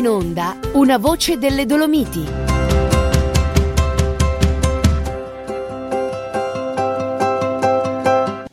In onda una voce delle Dolomiti.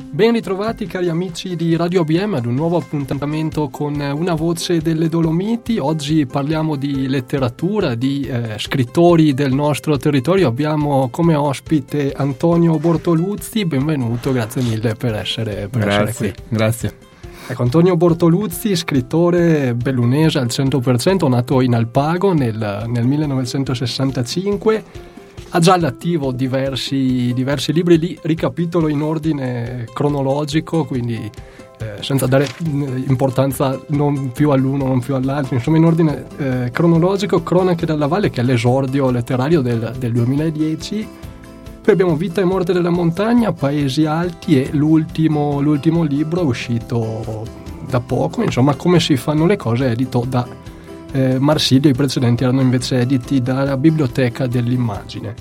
Ben ritrovati cari amici di Radio BM ad un nuovo appuntamento con una voce delle Dolomiti. Oggi parliamo di letteratura, di eh, scrittori del nostro territorio. Abbiamo come ospite Antonio Bortoluzzi. Benvenuto, grazie mille per essere, per grazie, essere qui. Grazie. Ecco, Antonio Bortoluzzi, scrittore bellunese al 100%, nato in Alpago nel, nel 1965 ha già all'attivo diversi, diversi, libri, li ricapitolo in ordine cronologico, quindi eh, senza dare importanza non più all'uno, non più all'altro, insomma in ordine eh, cronologico, Cronache della Valle, che è l'esordio letterario del, del 2010. Poi abbiamo Vita e morte della montagna, Paesi alti e l'ultimo, l'ultimo libro uscito da poco, insomma come si fanno le cose, edito da eh, Marsilio, i precedenti erano invece editi dalla Biblioteca dell'Immagine.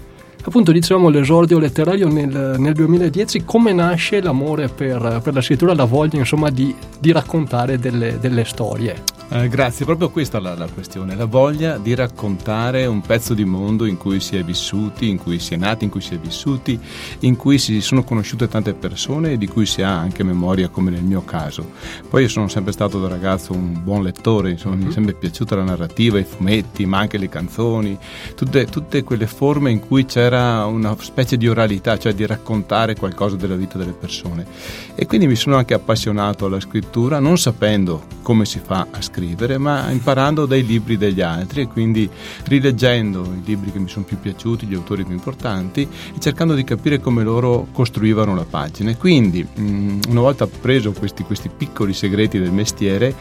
Appunto dicevamo l'esordio letterario nel, nel 2010, come nasce l'amore per, per, la scrittura, la voglia insomma di, di raccontare delle, delle storie? Eh, grazie, proprio questa è la, la, questione, la voglia di raccontare un pezzo di mondo in cui si è vissuti, in cui si è nati, in cui si è vissuti, in cui si sono conosciute tante persone e di cui si ha anche memoria come nel mio caso. Poi io sono sempre stato da ragazzo un buon lettore, insomma, mm-hmm. mi è mhm. sempre piaciuta la narrativa, i fumetti, ma anche le canzoni, tutte, tutte quelle forme in cui c'era una specie di oralità, cioè di raccontare qualcosa della vita delle persone. E quindi mi sono anche appassionato alla scrittura, non sapendo come si fa a scrivere scrivere, ma imparando dai libri degli altri e quindi rileggendo i libri che mi sono più piaciuti, gli autori più importanti e cercando di capire come loro costruivano la pagina. Quindi, mh, una volta preso questi, questi piccoli segreti del mestiere,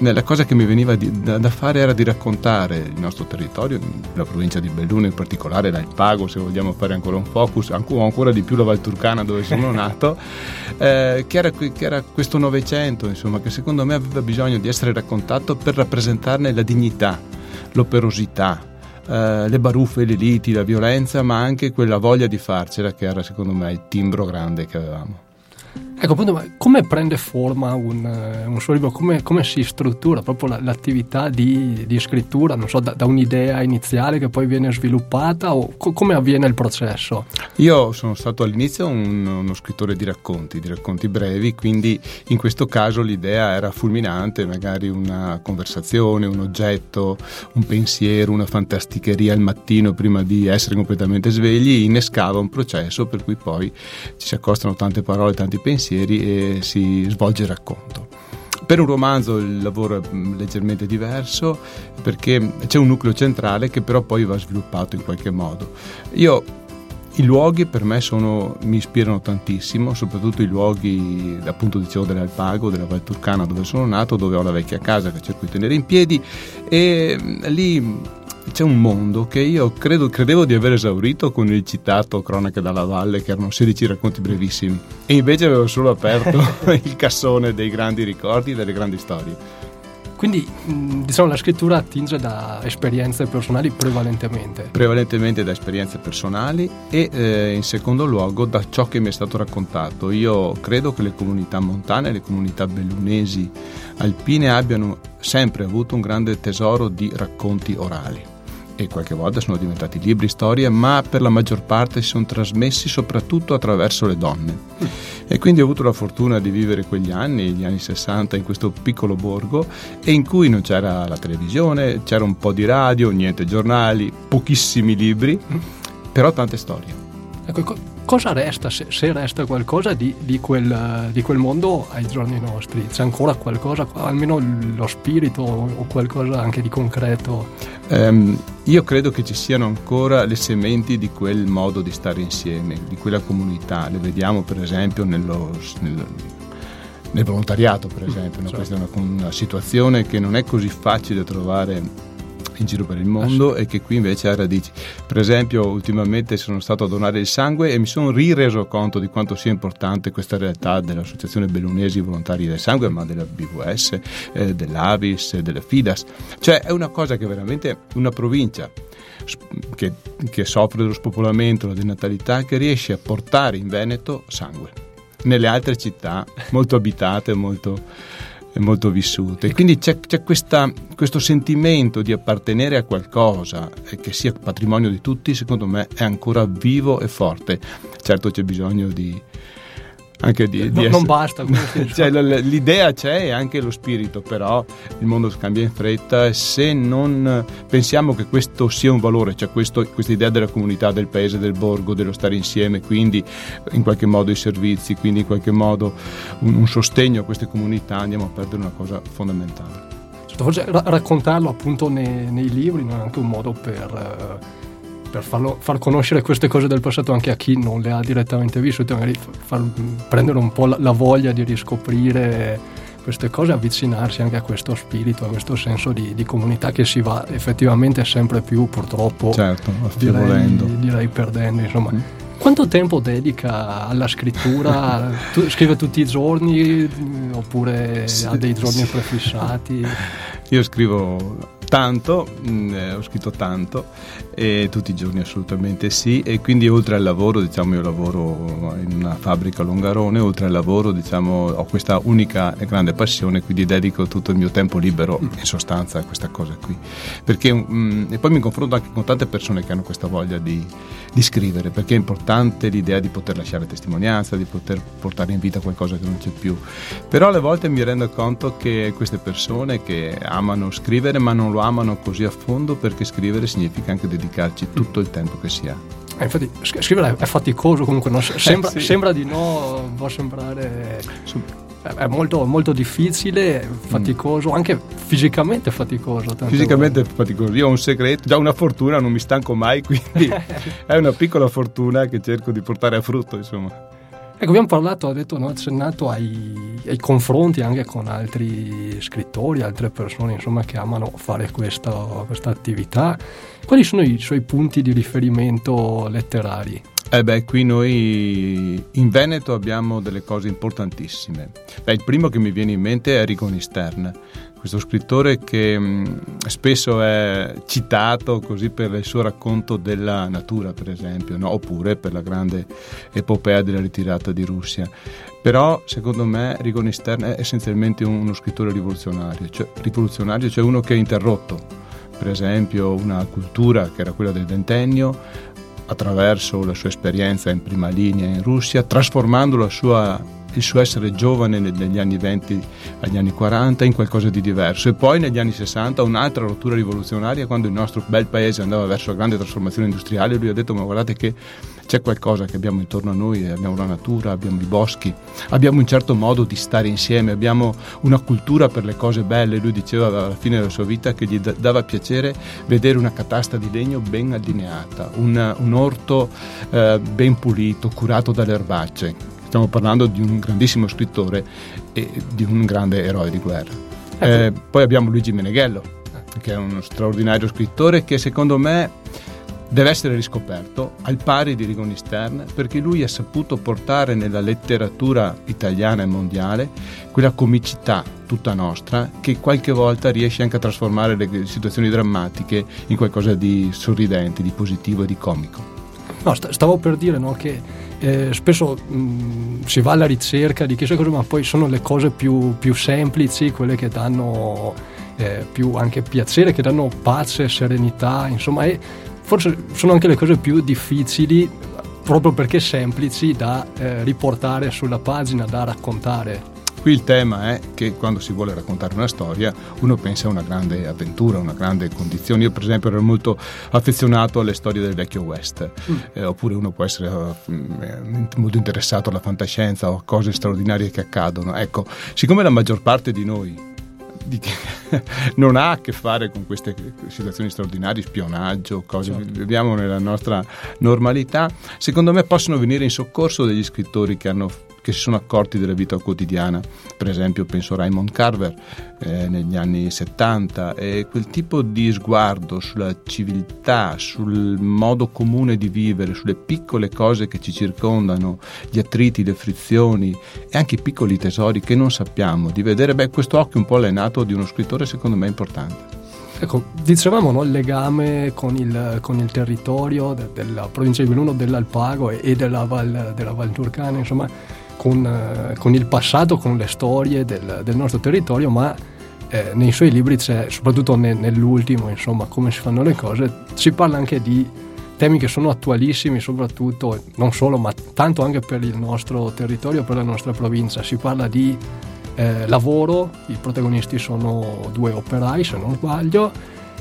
la cosa che mi veniva di, da, da, fare era di raccontare il nostro territorio, la provincia di Belluno in particolare, l'Alpago, se vogliamo fare ancora un focus, ancora, ancora di più la Valturcana dove sono nato, eh, che, era, che, era, questo Novecento, insomma, che secondo me aveva bisogno di essere raccontato per rappresentarne la dignità, l'operosità, eh, le baruffe, le liti, la violenza, ma anche quella voglia di farcela che era secondo me il timbro grande che avevamo. Ecco, appunto, ma come prende forma un, eh, un suo libro? Come, come, si struttura proprio l'attività di, di scrittura? Non so, da, da, un'idea iniziale che poi viene sviluppata o co- come avviene il processo? Io sono stato all'inizio un, uno scrittore di racconti, di racconti brevi, quindi in questo caso l'idea era fulminante, magari una conversazione, un oggetto, un pensiero, una fantasticheria al mattino prima di essere completamente svegli, innescava un processo per cui poi ci si accostano tante parole, tanti pensieri pensieri e si svolge il racconto. Per un romanzo il lavoro è mm, leggermente diverso perché c'è un nucleo centrale che però poi va sviluppato in qualche modo. Io i luoghi per me sono, mi ispirano tantissimo, soprattutto i luoghi appunto dicevo dell'Alpago, della Val Turcana dove sono nato, dove ho la vecchia casa che cerco di tenere in piedi e mm, lì c'è un mondo che io credo, credevo di aver esaurito con il citato Cronache dalla Valle, che erano 16 racconti brevissimi, e invece avevo solo aperto il cassone dei grandi ricordi e delle grandi storie. Quindi diciamo la scrittura attinge da esperienze personali prevalentemente. Prevalentemente da esperienze personali e eh, in secondo luogo da ciò che mi è stato raccontato. Io credo che le comunità montane, le comunità bellunesi alpine abbiano sempre avuto un grande tesoro di racconti orali e qualche volta sono diventati libri, storie, ma per la maggior parte si sono trasmessi soprattutto attraverso le donne. E quindi ho avuto la fortuna di vivere quegli anni, gli anni 60, in questo piccolo borgo e in cui non c'era la televisione, c'era un po' di radio, niente giornali, pochissimi libri, però tante storie. Ecco, cosa resta, se, se resta qualcosa di, di, quel, di, quel, mondo ai giorni nostri? C'è ancora qualcosa, almeno lo spirito o qualcosa anche di concreto? Um, io credo che ci siano ancora le sementi di quel modo di stare insieme, di quella comunità. Le vediamo per esempio nello, nel, nel volontariato, per esempio. Certo. Questa è una, una situazione che non è così facile trovare in giro per il mondo e che qui invece ha radici. Per esempio, ultimamente sono stato a donare il sangue e mi sono rireso conto di quanto sia importante questa realtà dell'Associazione Bellunesi Volontari del Sangue, ma della BVS, eh, dell'Avis, della FIDAS. Cioè è una cosa che veramente una provincia che, che soffre dello spopolamento, della denatalità, che riesce a portare in Veneto sangue. Nelle altre città molto abitate, molto molto vissute. Quindi c'è, c'è questa, questo sentimento di appartenere a qualcosa e che sia patrimonio di tutti, secondo me è ancora vivo e forte. Certo c'è bisogno di, anche di, no, di non essere... basta cioè, l'idea c'è e anche lo spirito però il mondo cambia in fretta e se non pensiamo che questo sia un valore cioè questa idea della comunità del paese del borgo dello stare insieme quindi in qualche modo i servizi quindi in qualche modo un, un sostegno a queste comunità andiamo a perdere una cosa fondamentale. Certo, forse raccontarlo appunto nei, nei libri non è anche un modo per uh per farlo, far conoscere queste cose del passato anche a chi non le ha direttamente vissute, magari far, prendere un po' la, la voglia di riscoprire queste cose, avvicinarsi anche a questo spirito, a questo senso di, di comunità che si va effettivamente sempre più purtroppo certo, direi, direi, perdendo. Insomma. Mm. Quanto tempo dedica alla scrittura? tu, scrive tutti i giorni oppure sì, ha dei giorni sì. prefissati? Io scrivo tanto, mh, mm, eh, ho scritto tanto e tutti i giorni assolutamente sì e quindi oltre al lavoro, diciamo io lavoro in una fabbrica a Longarone, oltre al lavoro diciamo ho questa unica e grande passione, quindi dedico tutto il mio tempo libero in sostanza a questa cosa qui. Perché, mh, mm, e poi mi confronto anche con tante persone che hanno questa voglia di, di scrivere, perché è importante l'idea di poter lasciare testimonianza, di poter portare in vita qualcosa che non c'è più. Però alle volte mi rendo conto che queste persone che amano scrivere ma non lo amano così a fondo perché scrivere significa anche dedicarci tutto il tempo che si ha. Eh, infatti scrivere è faticoso comunque, no? sembra, sì. sembra, di no, può sembrare... È molto, molto difficile, faticoso, mm. anche fisicamente faticoso. Fisicamente faticoso. Io ho un segreto, già una fortuna, non mi stanco mai, quindi è una piccola fortuna che cerco di portare a frutto, insomma. Ecco, abbiamo parlato, ha detto, no, accennato ai, ai, confronti anche con altri scrittori, altre persone insomma, che amano fare questa, questa attività. Quali sono i suoi punti di riferimento letterari? Eh beh, qui noi in Veneto abbiamo delle cose importantissime. Beh, il primo che mi viene in mente è Rigoni Stern, questo scrittore che mm, spesso è citato così per il suo racconto della natura, per esempio, no? oppure per la grande epopea della ritirata di Russia. Però, secondo me, Rigoni Stern è essenzialmente uno scrittore rivoluzionario, cioè, rivoluzionario, cioè uno che ha interrotto, per esempio, una cultura che era quella del ventennio, attraverso la sua esperienza in prima linea in Russia, trasformando la sua il suo essere giovane negli anni 20 agli anni 40 in qualcosa di diverso e poi negli anni 60 un'altra rottura rivoluzionaria quando il nostro bel paese andava verso la grande trasformazione industriale lui ha detto ma guardate che c'è qualcosa che abbiamo intorno a noi, abbiamo la natura, abbiamo i boschi, abbiamo un certo modo di stare insieme, abbiamo una cultura per le cose belle. Lui diceva alla fine della sua vita che gli dava piacere vedere una catasta di legno ben allineata, un, un orto eh, ben pulito, curato dalle erbacce Stiamo parlando di un grandissimo scrittore e di un grande eroe di guerra. Ecco. Eh, poi abbiamo Luigi Meneghello, che è uno straordinario scrittore che secondo me deve essere riscoperto al pari di Rigoni Stern perché lui ha saputo portare nella letteratura italiana e mondiale quella comicità tutta nostra che qualche volta riesce anche a trasformare le situazioni drammatiche in qualcosa di sorridente, di positivo e di comico. No, stavo per dire no, che eh, spesso mh, mm, si va alla ricerca di chissà cosa, ma poi sono le cose più, più semplici, quelle che danno eh, più anche piacere, che danno pace, serenità, insomma, e forse sono anche le cose più difficili proprio perché semplici da eh, riportare sulla pagina, da raccontare. Qui il tema è che quando si vuole raccontare una storia uno pensa a una grande avventura, una grande condizione. Io per esempio ero molto affezionato alle storie del vecchio West, mm. eh, oppure uno può essere uh, molto interessato alla fantascienza o a cose straordinarie che accadono. Ecco, siccome la maggior parte di noi non ha a che fare con queste situazioni straordinarie, spionaggio, cose certo. che viviamo nella nostra normalità, secondo me possono venire in soccorso degli scrittori che hanno che si sono accorti della vita quotidiana. Per esempio penso a Raymond Carver eh, negli anni 70 e quel tipo di sguardo sulla civiltà, sul modo comune di vivere, sulle piccole cose che ci circondano, gli attriti, le frizioni e anche i piccoli tesori che non sappiamo di vedere. Beh, questo occhio un po' allenato di uno scrittore secondo me importante. Ecco, dicevamo no, il legame con il, con il territorio de, della provincia di Belluno, dell'Alpago e, e della, Val, della Val Turcana, insomma, con, eh, con, il passato, con le storie del, del nostro territorio, ma eh, nei suoi libri c'è, soprattutto ne, nell'ultimo, insomma, come si fanno le cose, si parla anche di temi che sono attualissimi, soprattutto, non solo, ma tanto anche per il nostro territorio, per la nostra provincia. Si parla di eh, lavoro, i protagonisti sono due operai, se non sbaglio,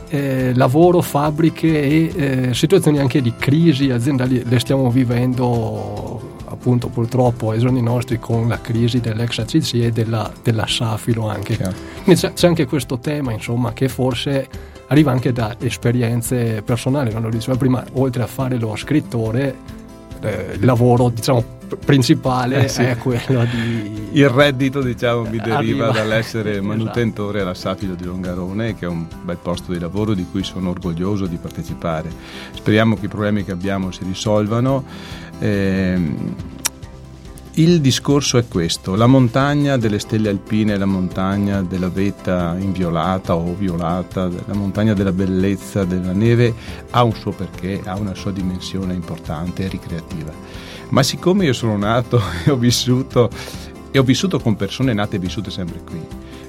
eh, lavoro, fabbriche e eh, situazioni anche di crisi aziendali le stiamo vivendo appunto purtroppo ai giorni nostri con la crisi dell'ex ACC e della, della Safilo anche. C'è, c'è, anche questo tema insomma che forse arriva anche da esperienze personali, non lo diceva prima, oltre a fare lo scrittore, eh, il lavoro diciamo principale eh sì. è quello di... Il reddito diciamo mi deriva Arriva. dall'essere esatto. manutentore alla Safilo di Longarone che è un bel posto di lavoro di cui sono orgoglioso di partecipare. Speriamo che i problemi che abbiamo si risolvano eh, il discorso è questo, la montagna delle stelle alpine, la montagna della vetta inviolata o violata, la montagna della bellezza della neve ha un suo perché, ha una sua dimensione importante e ricreativa. Ma siccome io sono nato e ho vissuto e ho vissuto con persone nate e vissute sempre qui,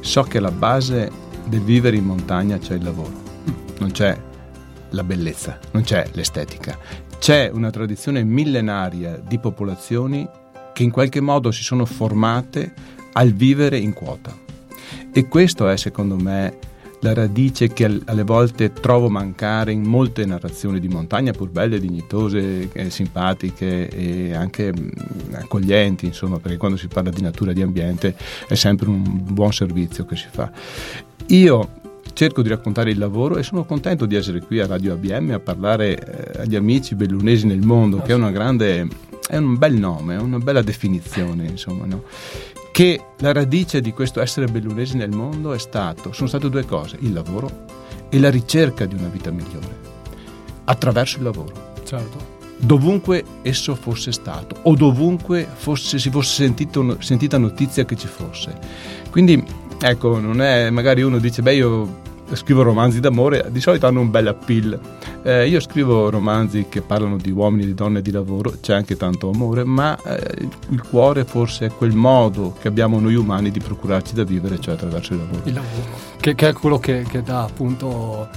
so che alla base del vivere in montagna c'è il lavoro, non c'è la bellezza, non c'è l'estetica, c'è una tradizione millenaria di popolazioni che in qualche modo si sono formate al vivere in quota. E questo è secondo me la radice che alle volte trovo mancare in molte narrazioni di montagna, pur belle, dignitose, eh, simpatiche e anche mh, accoglienti, insomma, perché quando si parla di natura e di ambiente è sempre un buon servizio che si fa. Io cerco di raccontare il lavoro e sono contento di essere qui a Radio ABM a parlare eh, agli amici bellunesi nel mondo, che è una grande, è un bel nome, è una bella definizione, insomma, no? Che la radice di questo essere bellunesi nel mondo è stato, sono state due cose, il lavoro e la ricerca di una vita migliore, attraverso il lavoro. Certo dovunque esso fosse stato o dovunque fosse, si fosse sentito, sentita notizia che ci fosse. Quindi, ecco, non è magari uno dice, beh, io scrivo romanzi d'amore, di solito hanno un bel appeal. Eh, io scrivo romanzi che parlano di uomini, di donne di lavoro, c'è anche tanto amore, ma eh, il cuore forse è quel modo che abbiamo noi umani di procurarci da vivere, cioè attraverso il lavoro. Il lavoro, che, che è quello che, che dà appunto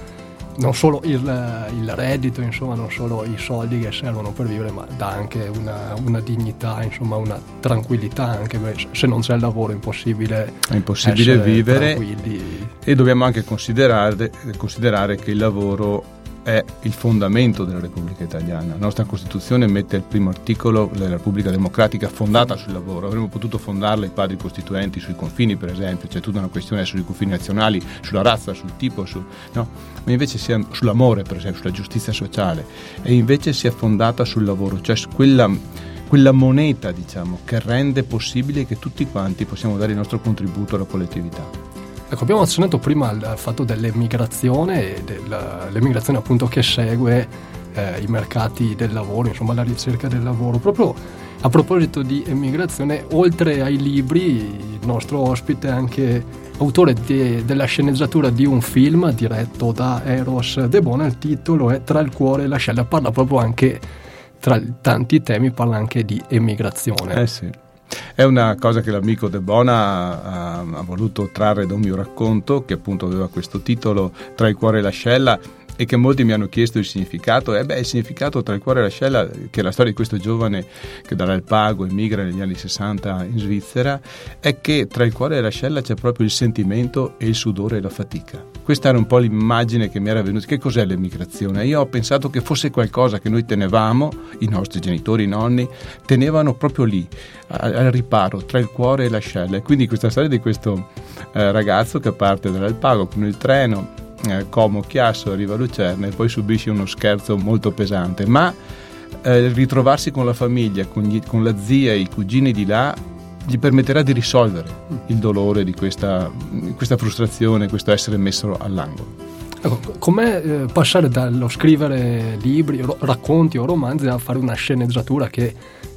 non solo il, il, reddito, insomma, non solo i soldi che servono per vivere, ma dà anche una, una dignità, insomma, una tranquillità anche se non c'è il lavoro è impossibile, è impossibile vivere tranquilli. e dobbiamo anche considerare, considerare che il lavoro è il fondamento della Repubblica Italiana. La nostra Costituzione mette il primo articolo della Repubblica Democratica fondata sul lavoro. Avremmo potuto fondarla i padri costituenti sui confini, per esempio, c'è tutta una questione sui confini nazionali, sulla razza, sul tipo, su, no? ma invece si sull'amore, per esempio, sulla giustizia sociale, e invece si è fondata sul lavoro, cioè quella, quella moneta, diciamo, che rende possibile che tutti quanti possiamo dare il nostro contributo alla collettività. Ecco, abbiamo accennato prima al fatto dell'emigrazione e dell'emigrazione appunto che segue eh, i mercati del lavoro, insomma la ricerca del lavoro. Proprio a proposito di emigrazione, oltre ai libri, il nostro ospite è anche autore de, della sceneggiatura di un film diretto da Eros De Bona, il titolo è Tra il cuore e la scella, parla proprio anche, tra tanti temi, parla anche di emigrazione. Eh sì. È una cosa che l'amico De Bona ha, ha, voluto trarre da un mio racconto che appunto aveva questo titolo Tra il cuore e l'ascella e che molti mi hanno chiesto il significato. E beh, il significato tra il cuore e l'ascella, che è la storia di questo giovane che dall'Alpago emigra negli anni 60 in Svizzera, è che tra il cuore e l'ascella c'è proprio il sentimento e il sudore e la fatica. Questa era un po' l'immagine che mi era venuta. Che cos'è l'emigrazione? Io ho pensato che fosse qualcosa che noi tenevamo, i nostri genitori, i nonni, tenevano proprio lì, al riparo, tra il cuore e l'ascella. E quindi questa storia di questo eh, ragazzo che parte dall'Alpago con il treno, eh, Como Chiasso, arriva a Lucerna e poi subisce uno scherzo molto pesante, ma eh, ritrovarsi con la famiglia, con, gli, con la zia e i cugini di là gli permetterà di risolvere il dolore di questa, questa frustrazione, questo essere messo all'angolo. Ecco, com'è eh, passare dallo scrivere libri, racconti o romanzi a fare una sceneggiatura che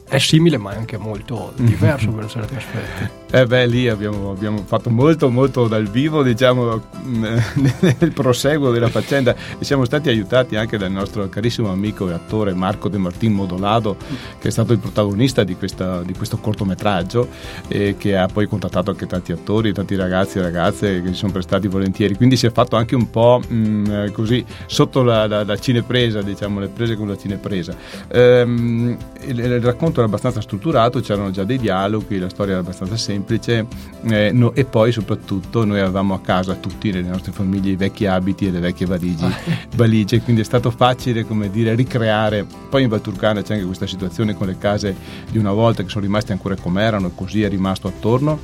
è simile ma è anche molto diverso per certi aspetti. Eh beh, lì abbiamo, abbiamo, fatto molto molto dal vivo, diciamo, nel proseguo della faccenda e siamo stati aiutati anche dal nostro carissimo amico e attore Marco De Martin Modolado, che è stato il protagonista di, questa, di questo cortometraggio e che ha poi contattato anche tanti attori, tanti ragazzi e ragazze che si sono prestati volentieri. Quindi si è fatto anche un po' mh, così sotto la, la, la, cinepresa, diciamo, le prese con la cinepresa. Ehm, il, il racconto era abbastanza strutturato, c'erano già dei dialoghi, la storia era abbastanza semplice eh, no, e poi soprattutto noi avevamo a casa tutti nelle nostre famiglie i vecchi abiti e le vecchie valigie, ah. valigie quindi è stato facile come dire ricreare. Poi in Valturcana c'è anche questa situazione con le case di una volta che sono rimaste ancora come erano e così è rimasto attorno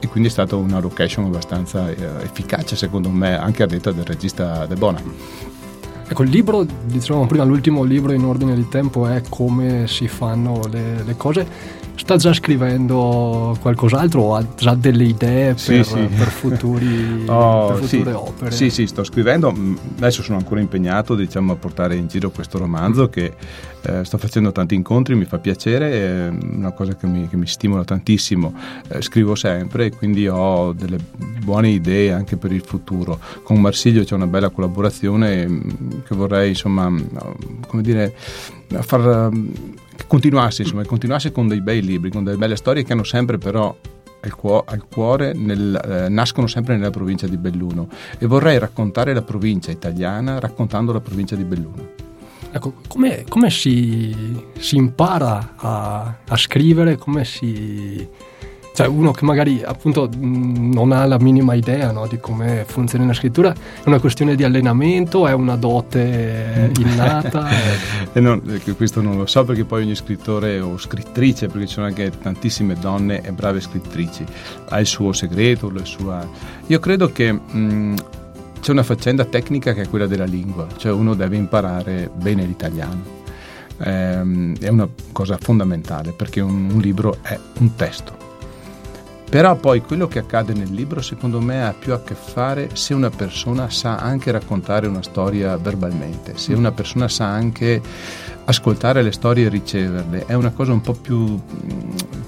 e quindi è stata una location abbastanza eh, efficace secondo me anche a detta del regista De Bona. Ecco, il libro, dicevamo prima, l'ultimo libro in ordine di tempo è come si fanno le, le cose. Sta già scrivendo qualcos'altro o ha già delle idee per, sì, sì. per, futuri, oh, per future sì. opere? Sì, sì, sto scrivendo. Mm, adesso sono ancora impegnato diciamo, a portare in giro questo romanzo che eh, sto facendo tanti incontri, mi fa piacere, è una cosa che mi, che mi stimola tantissimo. Eh, scrivo sempre e quindi ho delle buone idee anche per il futuro. Con Marsiglio c'è una bella collaborazione mm, che vorrei insomma, come dire, far continuarsi, insomma, continuarsi con dei bei libri, con delle belle storie che hanno sempre però al, cuore, nel, eh, nascono sempre nella provincia di Belluno e vorrei raccontare la provincia italiana raccontando la provincia di Belluno. Ecco, come, come si, si, impara a, a scrivere, come si cioè uno che magari appunto non ha la minima idea no, di come funziona la scrittura, è una questione di allenamento, è una dote innata? e non, questo non lo so perché poi ogni scrittore o scrittrice, perché ci sono anche tantissime donne e brave scrittrici, ha il suo segreto, la sua... Io credo che... Mh, c'è una faccenda tecnica che è quella della lingua, cioè uno deve imparare bene l'italiano. Ehm, è una cosa fondamentale perché un, un libro è un testo però poi quello che accade nel libro secondo me ha più a che fare se una persona sa anche raccontare una storia verbalmente, se una persona sa anche ascoltare le storie e riceverle, è una cosa un po' più,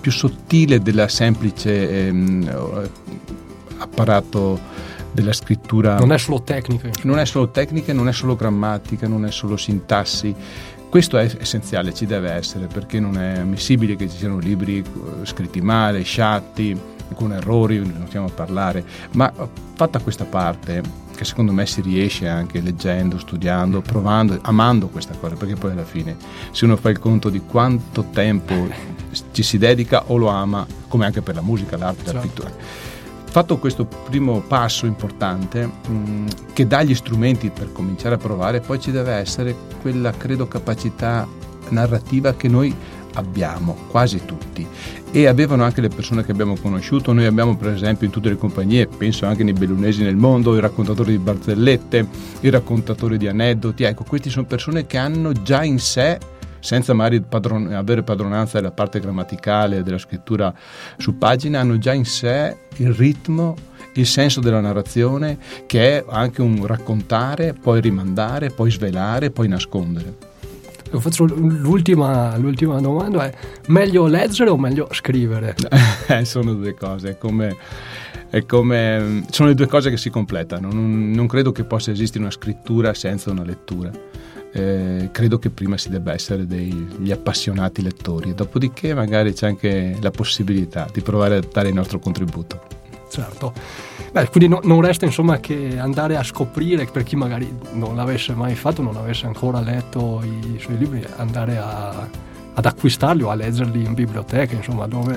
più sottile della semplice ehm, apparato della scrittura. Non è solo tecnica. Non è solo tecnica, non è solo grammatica, non è solo sintassi. Questo è essenziale, ci deve essere, perché non è ammissibile che ci siano libri eh, scritti male, sciatti, con errori, non stiamo a parlare, ma fatta questa parte, che secondo me si riesce anche leggendo, studiando, provando, amando questa cosa, perché poi alla fine se uno fa il conto di quanto tempo ci si dedica o lo ama, come anche per la musica, l'arte, certo. la pittura fatto questo primo passo importante mh, mm, che dà gli strumenti per cominciare a provare, poi ci deve essere quella, credo, capacità narrativa che noi abbiamo, quasi tutti, e avevano anche le persone che abbiamo conosciuto. Noi abbiamo per esempio in tutte le compagnie, penso anche nei bellunesi nel mondo, i raccontatori di barzellette, i raccontatori di aneddoti. Ecco, questi sono persone che hanno già in sé senza magari padron- avere padronanza della parte grammaticale della scrittura su pagina, hanno già in sé il ritmo il senso della narrazione che è anche un raccontare, poi rimandare, poi svelare, poi nascondere. Faccio l'ultima, l'ultima domanda è meglio leggere o meglio scrivere? Eh, sono due cose, è come, è come, sono le due cose che si completano, non, non credo che possa esistere una scrittura senza una lettura eh, credo che prima si debba essere degli appassionati lettori, dopodiché magari c'è anche la possibilità di provare a dare il nostro contributo. certo. Beh, quindi no, non resta insomma che andare a scoprire, per chi magari non l'avesse mai fatto, non avesse ancora letto i suoi libri, andare a, ad acquistarli o a leggerli in biblioteca, insomma, dove,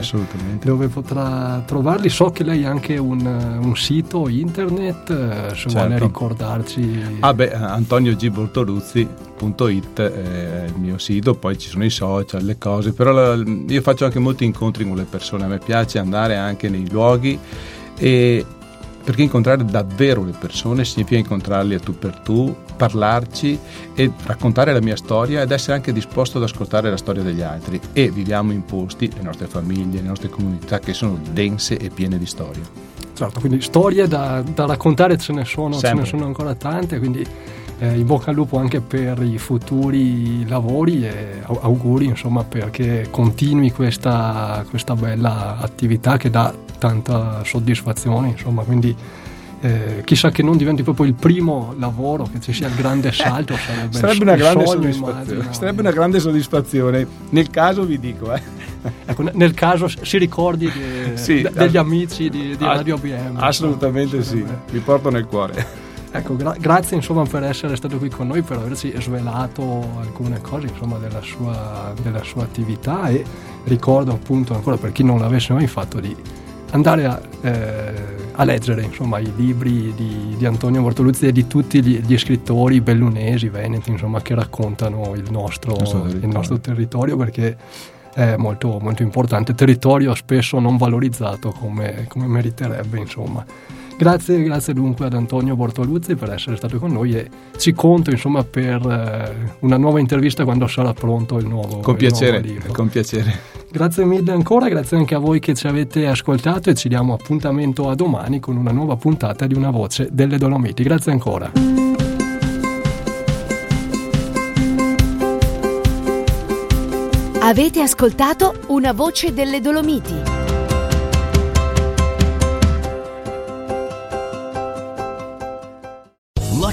dove potrà trovarli. So che lei ha anche un, un sito internet, eh, se certo. vuole ricordarci. Ah beh, antoniogbortoluzzi.it è il mio sito, poi ci sono i social, le cose, però la, io faccio anche molti incontri con le persone, a me piace andare anche nei luoghi e perché incontrare davvero le persone significa incontrarli a tu per tu, parlarci e raccontare la mia storia ed essere anche disposto ad ascoltare la storia degli altri. E viviamo in posti, le nostre famiglie, le nostre comunità che sono dense e piene di storie. Certo, quindi storie da, da raccontare ce ne, sono, ce ne sono ancora tante, quindi eh, in bocca al lupo anche per i futuri lavori e auguri insomma perché continui questa, questa bella attività che dà tanta soddisfazione insomma quindi eh, chissà che non diventi proprio il primo lavoro, che ci sia il grande salto, sarebbe, sarebbe, una, grande soddisfazione, sarebbe una grande soddisfazione. Nel caso vi dico, eh. ecco, nel caso si ricordi di, sì, degli amici di, di Radio BM. Assolutamente insomma, sì, mi porto nel cuore. Ecco, gra- grazie insomma per essere stato qui con noi, per averci svelato alcune cose insomma, della, sua, della sua attività e ricordo appunto ancora per chi non l'avesse mai fatto di andare a, eh, a leggere insomma, i libri di, di, Antonio Bortoluzzi e di tutti gli, gli, scrittori bellunesi, veneti, insomma, che raccontano il nostro, il nostro territorio perché è molto, molto importante, territorio spesso non valorizzato come, come meriterebbe. Insomma. Grazie, grazie dunque ad Antonio Bortoluzzi per essere stato con noi e ci conto insomma per eh, una nuova intervista quando sarà pronto il nuovo, con il piacere, nuovo libro. Con piacere. Grazie mille ancora, grazie anche a voi che ci avete ascoltato e ci diamo appuntamento a domani con una nuova puntata di Una voce delle Dolomiti. Grazie ancora. Avete ascoltato Una voce delle Dolomiti